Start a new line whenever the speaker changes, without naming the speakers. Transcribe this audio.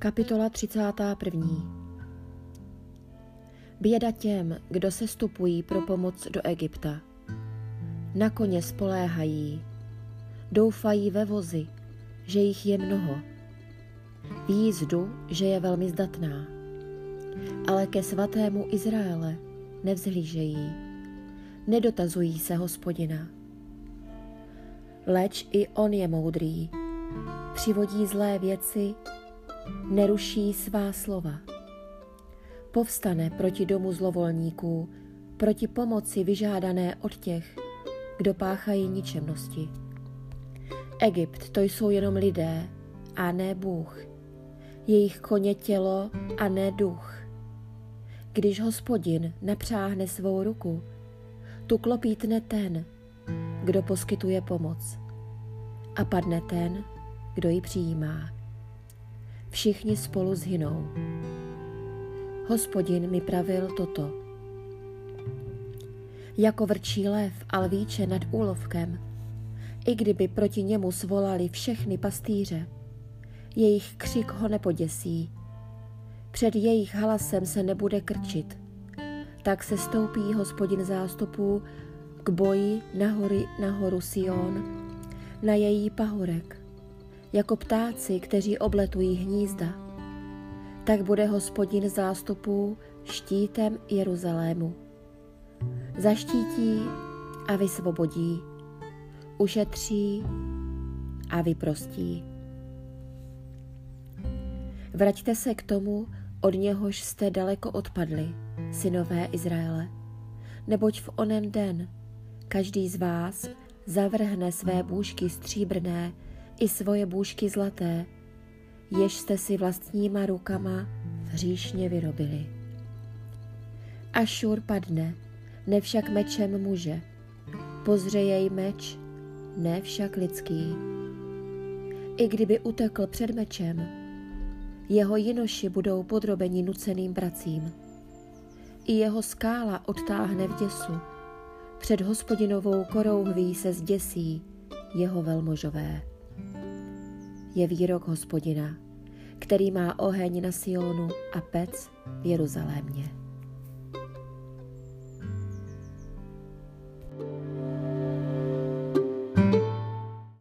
Kapitola 31. Běda těm, kdo se stupují pro pomoc do Egypta. Na koně spoléhají, doufají ve vozy, že jich je mnoho. V jízdu, že je velmi zdatná. Ale ke svatému Izraele nevzhlížejí, nedotazují se hospodina. Leč i on je moudrý, přivodí zlé věci neruší svá slova. Povstane proti domu zlovolníků, proti pomoci vyžádané od těch, kdo páchají ničemnosti. Egypt to jsou jenom lidé a ne Bůh, jejich koně tělo a ne duch. Když hospodin napřáhne svou ruku, tu klopítne ten, kdo poskytuje pomoc a padne ten, kdo ji přijímá všichni spolu zhynou. Hospodin mi pravil toto. Jako vrčí lev a lvíče nad úlovkem, i kdyby proti němu svolali všechny pastýře, jejich křik ho nepoděsí, před jejich hlasem se nebude krčit, tak se stoupí hospodin zástupů k boji nahory nahoru Sion, na její pahorek jako ptáci, kteří obletují hnízda. Tak bude hospodin zástupů štítem Jeruzalému. Zaštítí a vysvobodí, ušetří a vyprostí. Vraťte se k tomu, od něhož jste daleko odpadli, synové Izraele, neboť v onen den každý z vás zavrhne své bůžky stříbrné i svoje bůžky zlaté, jež jste si vlastníma rukama hříšně vyrobili. Ašur padne, ne však mečem muže, pozře jej meč, ne však lidský. I kdyby utekl před mečem, jeho jinoši budou podrobeni nuceným pracím. I jeho skála odtáhne v děsu, před hospodinovou korouhví se zděsí jeho velmožové je výrok hospodina, který má oheň na Sionu a pec v Jeruzalémě.